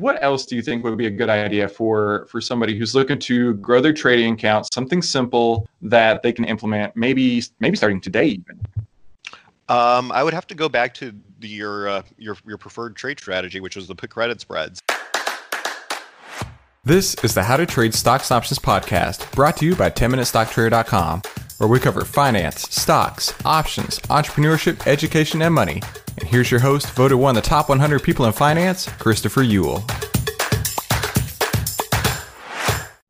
what else do you think would be a good idea for for somebody who's looking to grow their trading account? Something simple that they can implement, maybe maybe starting today even. Um, I would have to go back to the, your uh, your your preferred trade strategy, which was the put credit spreads. This is the How to Trade Stocks Options podcast, brought to you by 10MinuteStockTrader.com, where we cover finance, stocks, options, entrepreneurship, education, and money and here's your host, voted one of the top 100 people in finance, Christopher Uhl.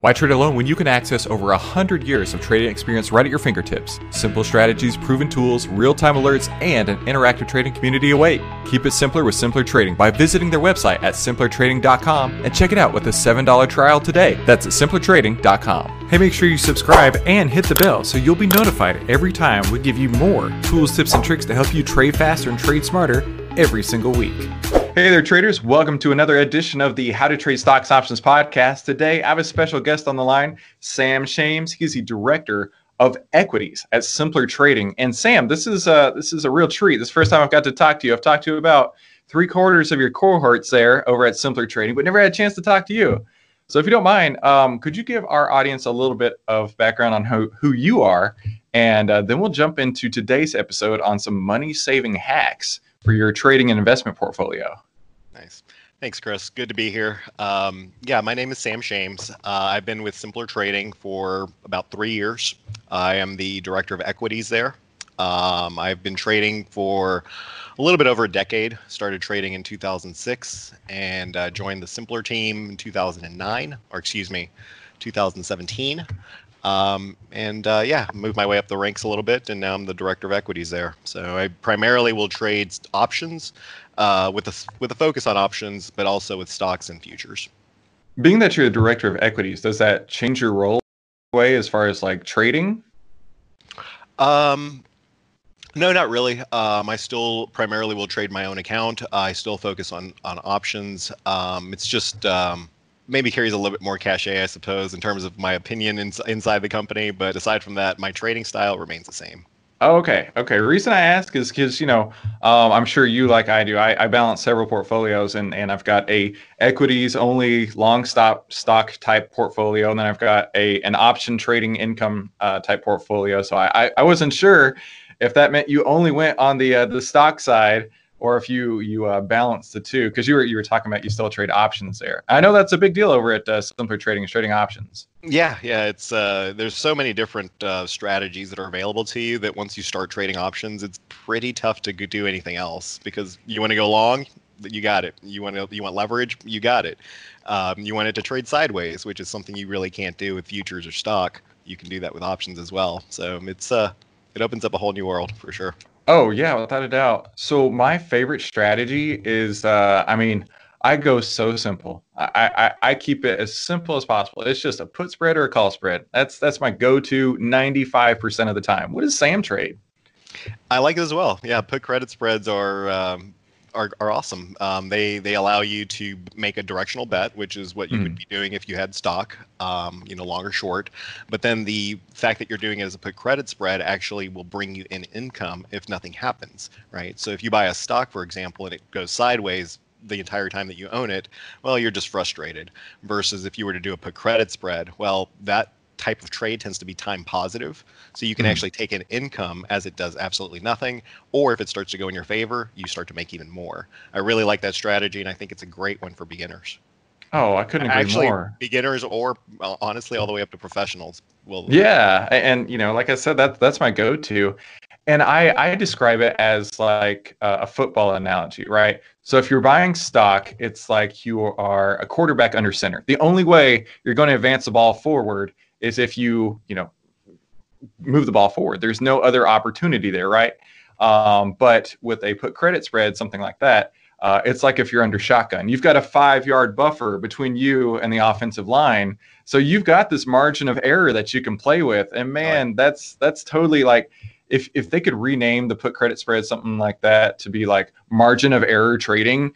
Why trade alone when you can access over 100 years of trading experience right at your fingertips? Simple strategies, proven tools, real time alerts, and an interactive trading community await. Keep it simpler with Simpler Trading by visiting their website at simplertrading.com and check it out with a $7 trial today. That's at simplertrading.com. Hey, make sure you subscribe and hit the bell so you'll be notified every time we give you more tools, tips, and tricks to help you trade faster and trade smarter every single week. Hey there, traders. Welcome to another edition of the How to Trade Stocks Options podcast. Today, I have a special guest on the line, Sam Shames. He's the director of equities at Simpler Trading. And Sam, this is a, this is a real treat. This first time I've got to talk to you. I've talked to you about three quarters of your cohorts there over at Simpler Trading, but never had a chance to talk to you. So if you don't mind, um, could you give our audience a little bit of background on who, who you are? And uh, then we'll jump into today's episode on some money saving hacks for your trading and investment portfolio. Thanks, Chris. Good to be here. Um, yeah, my name is Sam Shames. Uh, I've been with Simpler Trading for about three years. I am the director of equities there. Um, I've been trading for a little bit over a decade. Started trading in 2006 and uh, joined the Simpler team in 2009, or excuse me, 2017. Um, and uh, yeah, moved my way up the ranks a little bit, and now I'm the director of equities there. So I primarily will trade options, uh, with a with a focus on options, but also with stocks and futures. Being that you're the director of equities, does that change your role way as far as like trading? Um, no, not really. Um, I still primarily will trade my own account. I still focus on on options. Um, it's just um, maybe carries a little bit more cachet, I suppose, in terms of my opinion in, inside the company. But aside from that, my trading style remains the same. Oh, okay. Okay. Reason I ask is because you know um, I'm sure you like I do. I, I, balance several portfolios, and and I've got a equities only long stop stock type portfolio, and then I've got a an option trading income uh, type portfolio. So I, I, I wasn't sure if that meant you only went on the uh, the stock side or if you you uh, balance the two because you were you were talking about you still trade options there. I know that's a big deal over at uh, Simpler Trading, trading options. Yeah, yeah, it's uh, there's so many different uh, strategies that are available to you that once you start trading options, it's pretty tough to do anything else because you want to go long, you got it. You want to you want leverage, you got it. Um, you want it to trade sideways, which is something you really can't do with futures or stock. You can do that with options as well. So it's uh, it opens up a whole new world for sure. Oh yeah, without a doubt. So my favorite strategy is, uh, I mean, I go so simple. I, I I keep it as simple as possible. It's just a put spread or a call spread. That's that's my go-to 95% of the time. What does Sam trade? I like it as well. Yeah, put credit spreads are um, are, are awesome. Um, they they allow you to make a directional bet, which is what you mm. would hmm. be doing if you had stock, um, you know, long or short. But then the fact that you're doing it as a put credit spread actually will bring you in income if nothing happens, right? So if you buy a stock, for example, and it goes sideways, the entire time that you own it, well, you're just frustrated. Versus if you were to do a put credit spread, well, that type of trade tends to be time positive. So you can mm-hmm. actually take an income as it does absolutely nothing, or if it starts to go in your favor, you start to make even more. I really like that strategy, and I think it's a great one for beginners. Oh, I couldn't agree actually, more. Beginners or well, honestly, all the way up to professionals will. Yeah, and you know, like I said, that that's my go-to, and I I describe it as like a football analogy, right? So if you're buying stock, it's like you are a quarterback under center. The only way you're going to advance the ball forward is if you you know move the ball forward. There's no other opportunity there, right? Um, but with a put credit spread, something like that, uh, it's like if you're under shotgun. You've got a five yard buffer between you and the offensive line So you've got this margin of error that you can play with, and man, right. that's that's totally like if if they could rename the put credit spread something like that to be like margin of error trading,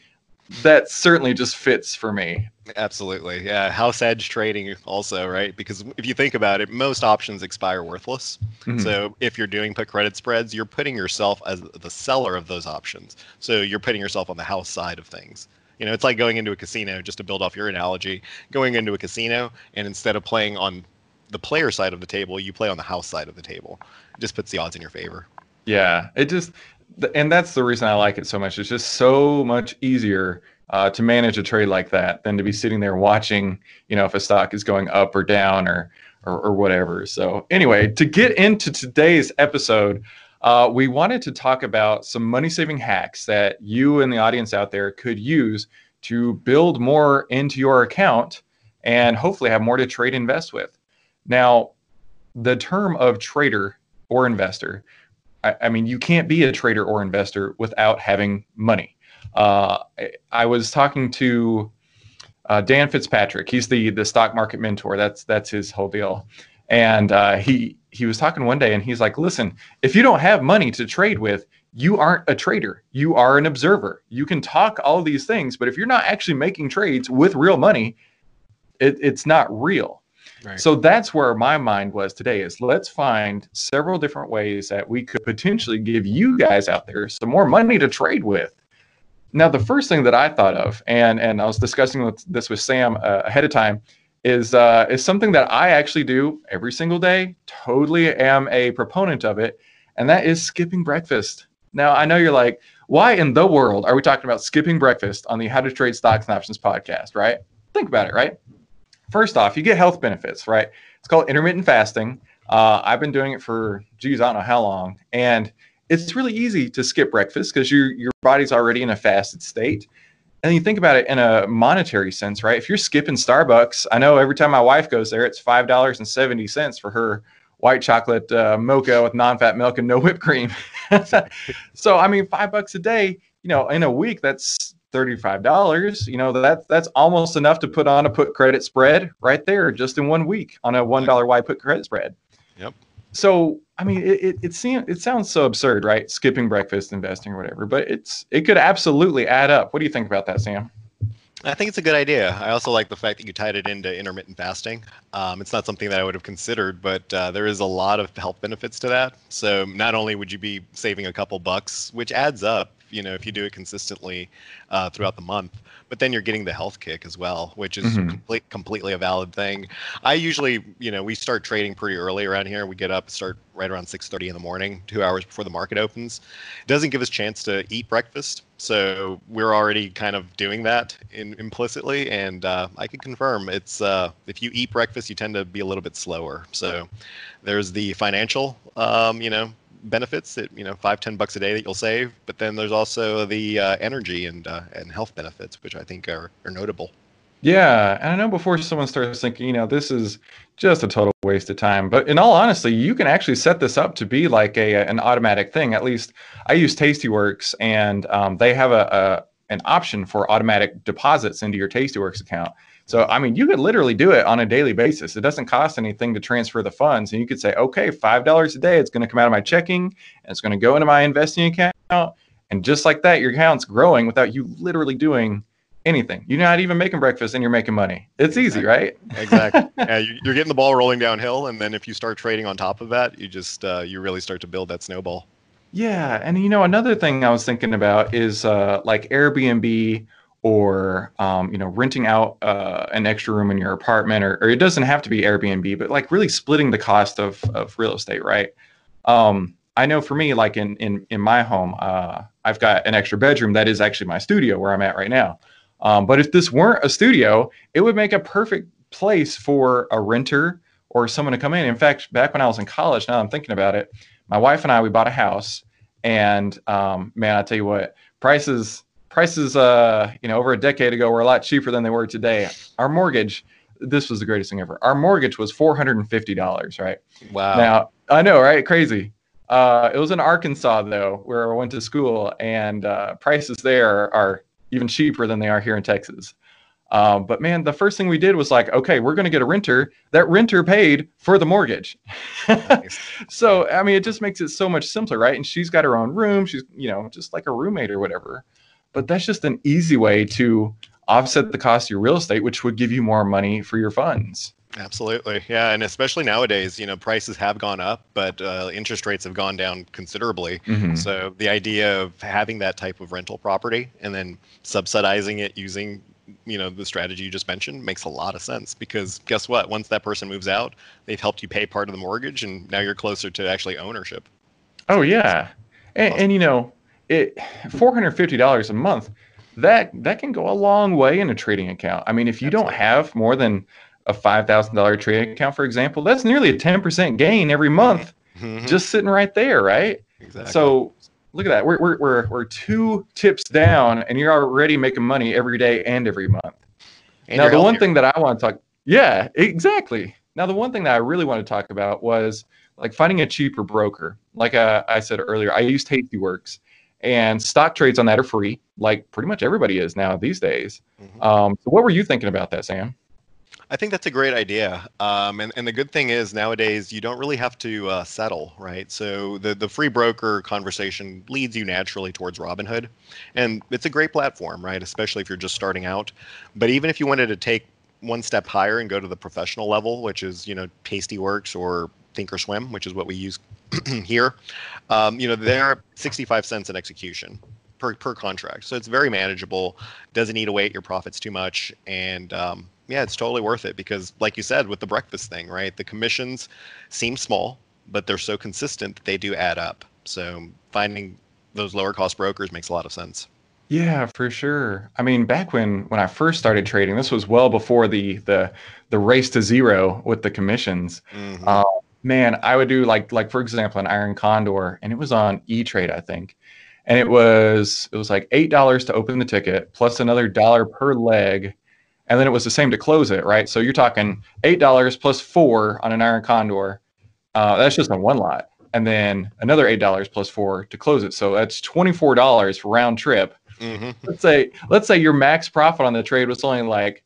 that certainly just fits for me. Absolutely. Yeah. House edge trading also, right? Because if you think about it, most options expire worthless. Mm-hmm. So if you're doing put credit spreads, you're putting yourself as the seller of those options. So you're putting yourself on the house side of things. You know, it's like going into a casino, just to build off your analogy, going into a casino and instead of playing on the player side of the table, you play on the house side of the table. It just puts the odds in your favor. Yeah. It just, and that's the reason I like it so much. It's just so much easier uh, to manage a trade like that than to be sitting there watching, you know, if a stock is going up or down or or, or whatever. So anyway, to get into today's episode, uh, we wanted to talk about some money saving hacks that you and the audience out there could use to build more into your account and hopefully have more to trade invest with. Now, the term of trader or investor I, I, mean, you can't be a trader or investor without having money. Uh, I, I, was talking to uh, Dan Fitzpatrick. He's the the stock market mentor. That's that's his whole deal. And uh, he he was talking one day, and he's like, "Listen, if you don't have money to trade with, you aren't a trader. You are an observer. You can talk all these things, but if you're not actually making trades with real money, it, it's not real." So that's where my mind was today is let's find several different ways that we could potentially give you guys out there some more money to trade with. Now, the first thing that I thought of, and and I was discussing this with Sam uh, ahead of time, is uh, is something that I actually do every single day. Totally am a proponent of it, and that is skipping breakfast. Now, I know you're like, why in the world are we talking about skipping breakfast on the How to Trade Stocks and Options podcast, right? Think about it, right? First off, you get health benefits, right? It's called intermittent fasting. Uh, I've been doing it for, geez, I don't know how long. And it's really easy to skip breakfast because your your body's already in a fasted state. And you think about it in a monetary sense, right? If you're skipping Starbucks, I know every time my wife goes there, it's five dollars and seventy cents for her white chocolate uh, mocha with non-fat milk and no whipped cream. so I mean, five bucks a day, you know, in a week, that's $35 you know that that's almost enough to put on a put credit spread right there just in one week on a $1 y put credit spread yep so i mean it, it, it seems it sounds so absurd right skipping breakfast investing or whatever but it's it could absolutely add up what do you think about that sam I think it's a good idea. I also like the fact that you tied it into intermittent fasting. Um, it's not something that I would have considered, but uh, there is a lot of health benefits to that. So not only would you be saving a couple bucks, which adds up you know if you do it consistently uh, throughout the month but then you're getting the health kick as well which is mm-hmm. complete, completely a valid thing. I usually you know we start trading pretty early around here. We get up start right around 6.30 in the morning two hours before the market opens. It doesn't give us a chance to eat breakfast so we're already kind of doing that in, implicitly and uh, i can confirm it's uh, if you eat breakfast you tend to be a little bit slower. So there's the financial um, you know benefits that you know five ten bucks a day that you'll save but then there's also the uh, energy and uh, and health benefits which i think are, are notable. Yeah and i know before someone starts thinking you know this is just a total waste of time but in all honesty you can actually set this up to be like a an automatic thing. At least i use tastyworks and um, they have a, a an option for automatic deposits into your tastyworks account so, I mean, you could literally do it on a daily basis. It doesn't cost anything to transfer the funds. And you could say, okay, $5 a day, it's going to come out of my checking and it's going to go into my investing account. And just like that, your account's growing without you literally doing anything. You're not even making breakfast and you're making money. It's easy, right? exactly. yeah, you're getting the ball rolling downhill. And then if you start trading on top of that, you just, uh, you really start to build that snowball. Yeah. And, you know, another thing I was thinking about is uh, like Airbnb or um, you know renting out uh, an extra room in your apartment or, or, it doesn't have to be airbnb but like really splitting the cost of, of real estate right um, i know for me like in in, in my home uh, i've got an extra bedroom that is actually my studio where i'm at right now um, but if this weren't a studio it would make a perfect place for a renter or someone to come in in fact back when i was in college now i'm thinking about it my wife and i we bought a house and um, man i tell you what prices prices uh you know over a decade ago were a lot cheaper than they were today. Our mortgage this was the greatest thing ever. Our mortgage was $450 right? Wow. Now i know right? Crazy. Uh, it was in arkansas though where i went to school and uh, prices there are even cheaper than they are here in texas Um, but man, the first thing we did was like, okay, we're going to get a renter. That renter paid for the mortgage. so, I mean, it just makes it so much simpler, right? And she's got her own room. She's, you know, just like a roommate or whatever. But that's just an easy way to offset the cost of your real estate, which would give you more money for your funds. Absolutely, yeah, and especially nowadays, you know, prices have gone up, but uh, interest rates have gone down considerably. Mm-hmm. So the idea of having that type of rental property and then subsidizing it using, you know, the strategy you just mentioned makes a lot of sense because guess what? Once that person moves out, they've helped you pay part of the mortgage, and now you're closer to actually ownership. Oh yeah, and, and you know, it four hundred fifty dollars a month. That that can go a long way in a trading account. I mean, if you Absolutely. don't have more than a five thousand dollar trading account, for example, that's nearly a ten percent gain every month, mm-hmm. just sitting right there, right? Exactly. So look at that. We're, we're we're we're two tips down, and you're already making money every day and every month. And now, the healthier. one thing that I want to talk, yeah, exactly. Now, the one thing that I really want to talk about was like finding a cheaper broker. Like uh, I said earlier, I used Tastyworks, and stock trades on that are free, like pretty much everybody is now these days. Mm-hmm. Um, so, what were you thinking about that, Sam? I think that's a great idea. Um, and, and the good thing is nowadays you don't really have to uh, settle, right? So the, the free broker conversation leads you naturally towards Robinhood. And it's a great platform, right? Especially if you're just starting out. But even if you wanted to take one step higher and go to the professional level, which is, you know, Tastyworks or Thinkorswim, which is what we use here, um, you know, they're 65 cents an execution per, per contract. So it's very manageable, doesn't eat away at your profits too much. And, um, yeah, it's totally worth it because, like you said, with the breakfast thing, right? The commissions seem small, but they're so consistent that they do add up. So finding those lower cost brokers makes a lot of sense. Yeah, for sure. I mean, back when when I first started trading, this was well before the the the race to zero with the commissions. Mm-hmm. Uh, man, I would do like like for example, an iron condor, and it was on E Trade, I think, and it was it was like eight dollars to open the ticket plus another dollar per leg and then it was the same to close it, right? So you're talking eight dollars plus four on an iron condor. Uh, that's just on one lot, and then another eight dollars plus four to close it. So that's twenty four dollars round trip. Mm-hmm. Let's say let's say your max profit on the trade was only like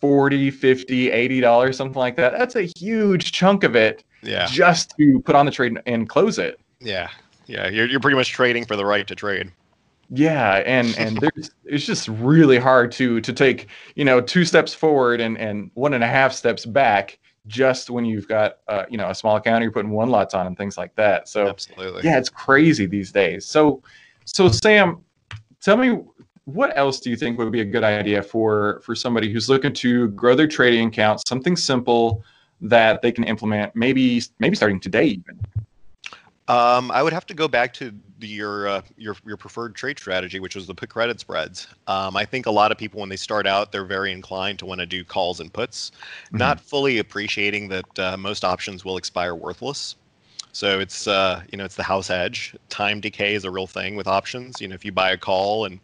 40 50 80 dollars something like that that's a huge chunk of it yeah just to put on the trade and close it yeah yeah you're, you're pretty much trading for the right to trade yeah and and there's it's just really hard to to take you know two steps forward and and one and a half steps back just when you've got uh, you know a small account you're putting one lots on and things like that. So absolutely. yeah it's crazy these days. So so sam tell me what else do you think would be a good idea for for somebody who's looking to grow their trading account something simple that they can implement maybe maybe starting today even um, I would have to go back to your uh, your your preferred trade strategy, which was the put credit spreads. Um, I think a lot of people, when they start out, they're very inclined to want to do calls and puts, mm-hmm. not fully appreciating that uh, most options will expire worthless. So it's uh, you know it's the house edge. Time decay is a real thing with options. You know if you buy a call and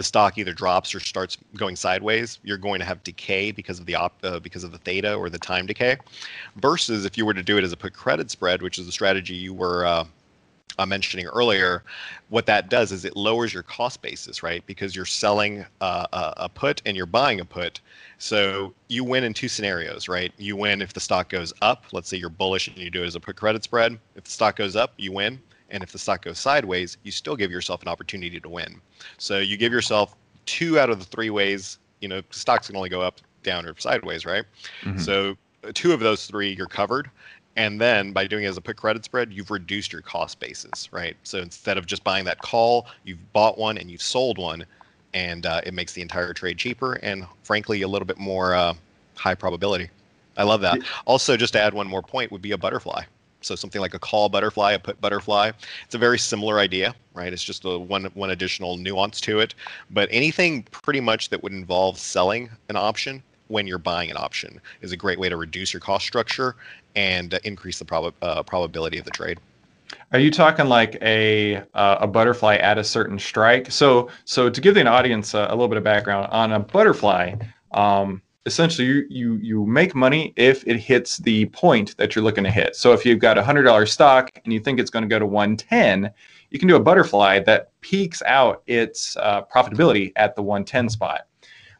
the stock either drops or starts going sideways, you're going to have decay because of the op, uh, because of the theta or the time decay. Versus if you were to do it as a put credit spread, which is the strategy you were uh, uh, mentioning earlier, what that does is it lowers your cost basis, right? Because you're selling uh, a put and you're buying a put. So you win in two scenarios, right? You win if the stock goes up. Let's say you're bullish and you do it as a put credit spread. If the stock goes up, you win. And if the stock goes sideways, you still give yourself an opportunity to win. So you give yourself two out of the three ways. You know, stocks can only go up, down, or sideways, right? Mm-hmm. So uh, two of those three you're covered. And then by doing it as a put credit spread, you've reduced your cost basis, right? So instead of just buying that call, you've bought one and you've sold one, and uh, it makes the entire trade cheaper and frankly a little bit more uh, high probability. I love that. Also, just to add one more point, would be a butterfly. So something like a call butterfly, a put butterfly. It's a very similar idea, right? It's just a one one additional nuance to it. But anything pretty much that would involve selling an option when you're buying an option is a great way to reduce your cost structure and uh, increase the prob- uh, probability of the trade. Are you talking like a uh, a butterfly at a certain strike? So so to give the audience a, a little bit of background on a butterfly, um, essentially you, you you make money if it hits the point that you're looking to hit. So if you've got a hundred dollar stock and you think it's going to go to 110, you can do a butterfly that peaks out its uh, profitability at the 110 spot.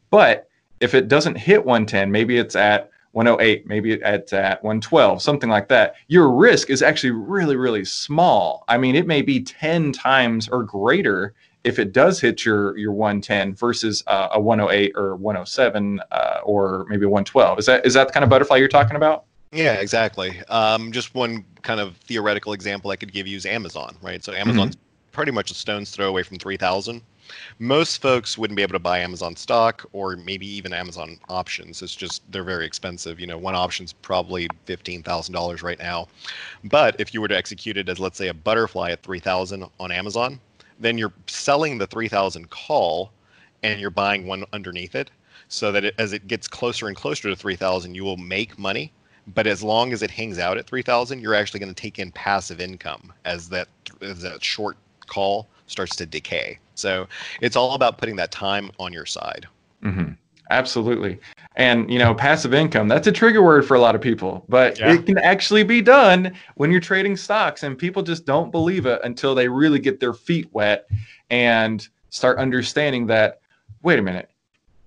But if it doesn't hit 110, maybe it's at 108, maybe it's at 112, something like that, your risk is actually really, really small. I mean, it may be 10 times or greater if it does hit your your 110 versus uh, a 108 or 107 uh, or maybe 112. Is that is that the kind of butterfly you're talking about? Yeah, exactly. Um, just one kind of theoretical example I could give you is Amazon, right? So Amazon's mm-hmm. pretty much a stone's throw away from 3,000. Most folks wouldn't be able to buy Amazon stock or maybe even Amazon options. It's just they're very expensive. You know, one option's probably fifteen thousand dollars right now. But if you were to execute it as let's say a butterfly at three thousand on Amazon, then you're selling the 3000 call and you're buying one underneath it so that it, as it gets closer and closer to 3000 you will make money. But as long as it hangs out at 3000 you're actually going to take in passive income as that as that short call starts to decay. So it's all about putting that time on your side. Mm-hmm. Absolutely and you know, passive income, that's a trigger word for a lot of people, but yeah. it can actually be done when you're trading stocks and people just don't believe it until they really get their feet wet and start understanding that wait a minute,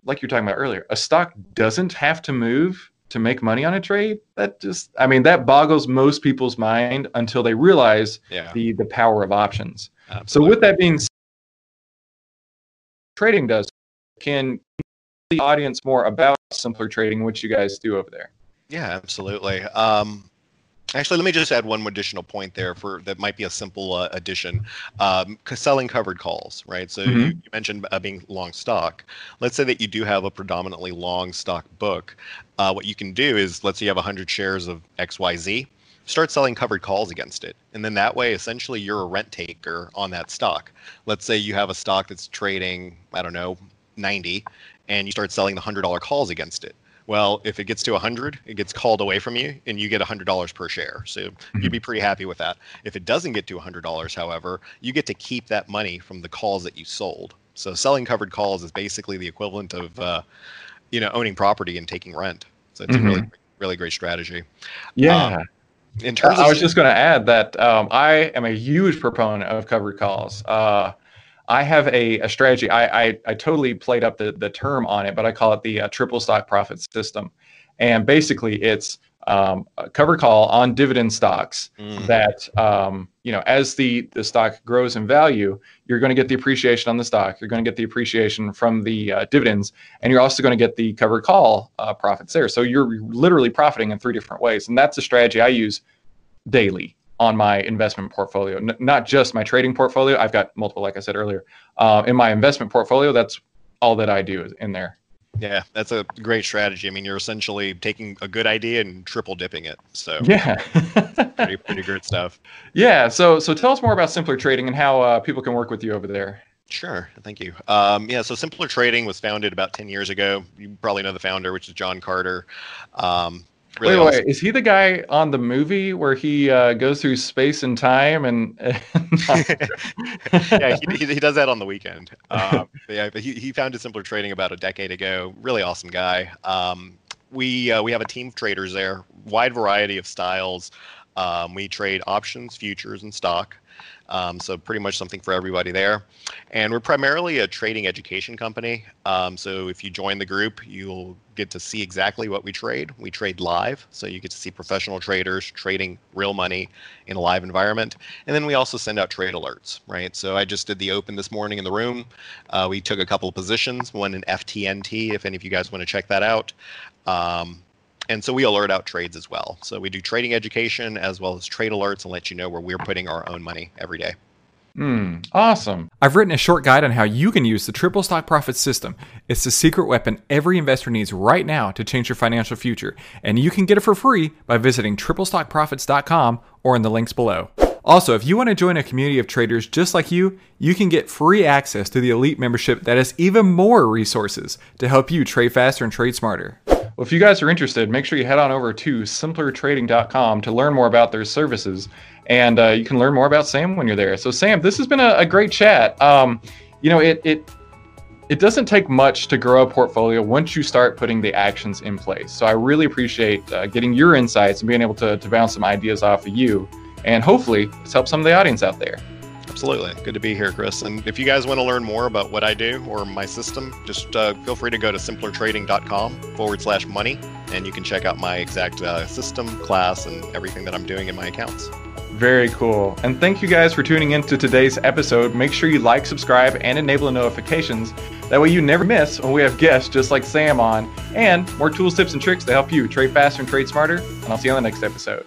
like you're talking about earlier, a stock doesn't have to move to make money on a trade. That just I mean, that boggles most people's mind until they realize yeah. the the power of options. Absolutely. So with that being said, trading does can the audience more about simpler trading, which you guys do over there. Yeah, absolutely. Um, actually, let me just add one additional point there for that might be a simple uh, addition. Um, selling covered calls, right? So mm-hmm. you, you, mentioned uh, being long stock. Let's say that you do have a predominantly long stock book. Uh, what you can do is, let's say you have 100 shares of XYZ start selling covered calls against it. And then that way, essentially, you're a rent taker on that stock. Let's say you have a stock that's trading, I don't know, 90 and you start selling the hundred dollar calls against it. Well, if it gets to 100, it gets called away from you and you get $100 per share. So mm-hmm. you'd be pretty happy with that. If it doesn't get to $100, however, you get to keep that money from the calls that you sold. So selling covered calls is basically the equivalent of, uh, you know, owning property and taking rent. So it's mm-hmm. a really, really great strategy. Yeah. Um, in terms, I was just going to add that um, I am a huge proponent of covered calls. Uh, I have a, a strategy. I, I, I totally played up the the term on it, but I call it the uh, triple stock profit system. And basically, it's um, a cover call on dividend stocks mm. that um, you know as the the stock grows in value, you're going to get the appreciation on the stock. You're going to get the appreciation from the uh, dividends, and you're also going to get the cover call uh, profits there. So you're literally profiting in three different ways, and that's a strategy I use daily on my investment portfolio, N- not just my trading portfolio. I've got multiple, like I said earlier. Uh, in my investment portfolio, that's all that I do is in there. Yeah, that's a great strategy. I mean, you're essentially taking a good idea and triple dipping it. So yeah, pretty pretty good stuff. Yeah. So so tell us more about Simpler Trading and how uh, people can work with you over there. Sure, thank you. Um, yeah, so Simpler Trading was founded about ten years ago. You probably know the founder, which is John Carter. Um, Really wait, awesome. wait, is he the guy on the movie where he uh, goes through space and time and? yeah, he, he, he, does that on the weekend. Um, yeah, but he, he founded Simpler Trading about a decade ago. Really awesome guy. Um, we uh, we have a team of traders there, wide variety of styles. Um, we trade options, futures, and stock. Um, so pretty much something for everybody there. And we're primarily a trading education company. Um, so if you join the group, you'll get to see exactly what we trade. We trade live, so you get to see professional traders trading real money in a live environment. And then we also send out trade alerts, right? So I just did the open this morning in the room. Uh, we took a couple of positions, one in FTNT, if any of you guys want to check that out. Um, and so we alert out trades as well. So we do trading education as well as trade alerts and let you know where we're putting our own money every day. Hmm, awesome. I've written a short guide on how you can use the triple stock profit system. It's the secret weapon every investor needs right now to change your financial future. And you can get it for free by visiting triplestockprofits.com or in the links below. Also, if you want to join a community of traders just like you, you can get free access to the elite membership that has even more resources to help you trade faster and trade smarter. Well, if you guys are interested, make sure you head on over to simplertrading.com to learn more about their services. And uh, you can learn more about Sam when you're there. So, Sam, this has been a, a great chat. Um, you know, it, it it doesn't take much to grow a portfolio once you start putting the actions in place. So I really appreciate uh, getting your insights and being able to, to bounce some ideas off of you. And hopefully, it's helped some of the audience out there. Absolutely. Good to be here, Chris. And if you guys want to learn more about what I do or my system, just uh, feel free to go to simplertrading.com forward slash money, and you can check out my exact uh, system, class, and everything that I'm doing in my accounts. Very cool. And thank you guys for tuning in to today's episode. Make sure you like, subscribe, and enable the notifications. That way you never miss when we have guests just like Sam on, and more tools, tips, and tricks to help you trade faster and trade smarter. And I'll see you on the next episode.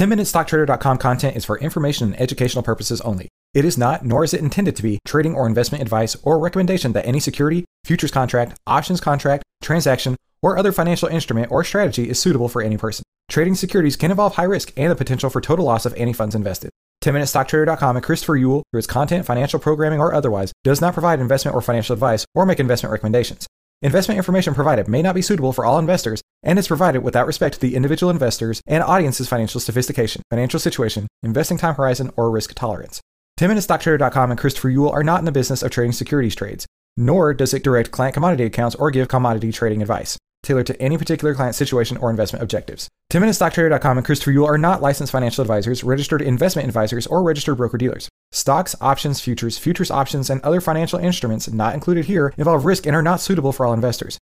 10MinuteStockTrader.com content is for information and educational purposes only. It is not, nor is it intended to be, trading or investment advice or recommendation that any security, futures contract, options contract, transaction, or other financial instrument or strategy is suitable for any person. Trading securities can involve high risk and the potential for total loss of any funds invested. 10MinuteStockTrader.com and Christopher Uhl, through its content, financial programming, or otherwise, does not provide investment or financial advice or make investment recommendations. Investment information provided may not be suitable for all investors and is provided without respect to the individual investors and audience's financial sophistication, financial situation, investing time horizon, or risk tolerance. 10MinuteStockTrader.com and Christopher Uhl are not in the business of trading securities trades, nor does it direct client commodity accounts or give commodity trading advice tailored to any particular client situation or investment objectives. 10MinuteStockTrader.com and Christopher Uhl are not licensed financial advisors, registered investment advisors, or registered broker dealers. Stocks, options, futures, futures options, and other financial instruments not included here involve risk and are not suitable for all investors.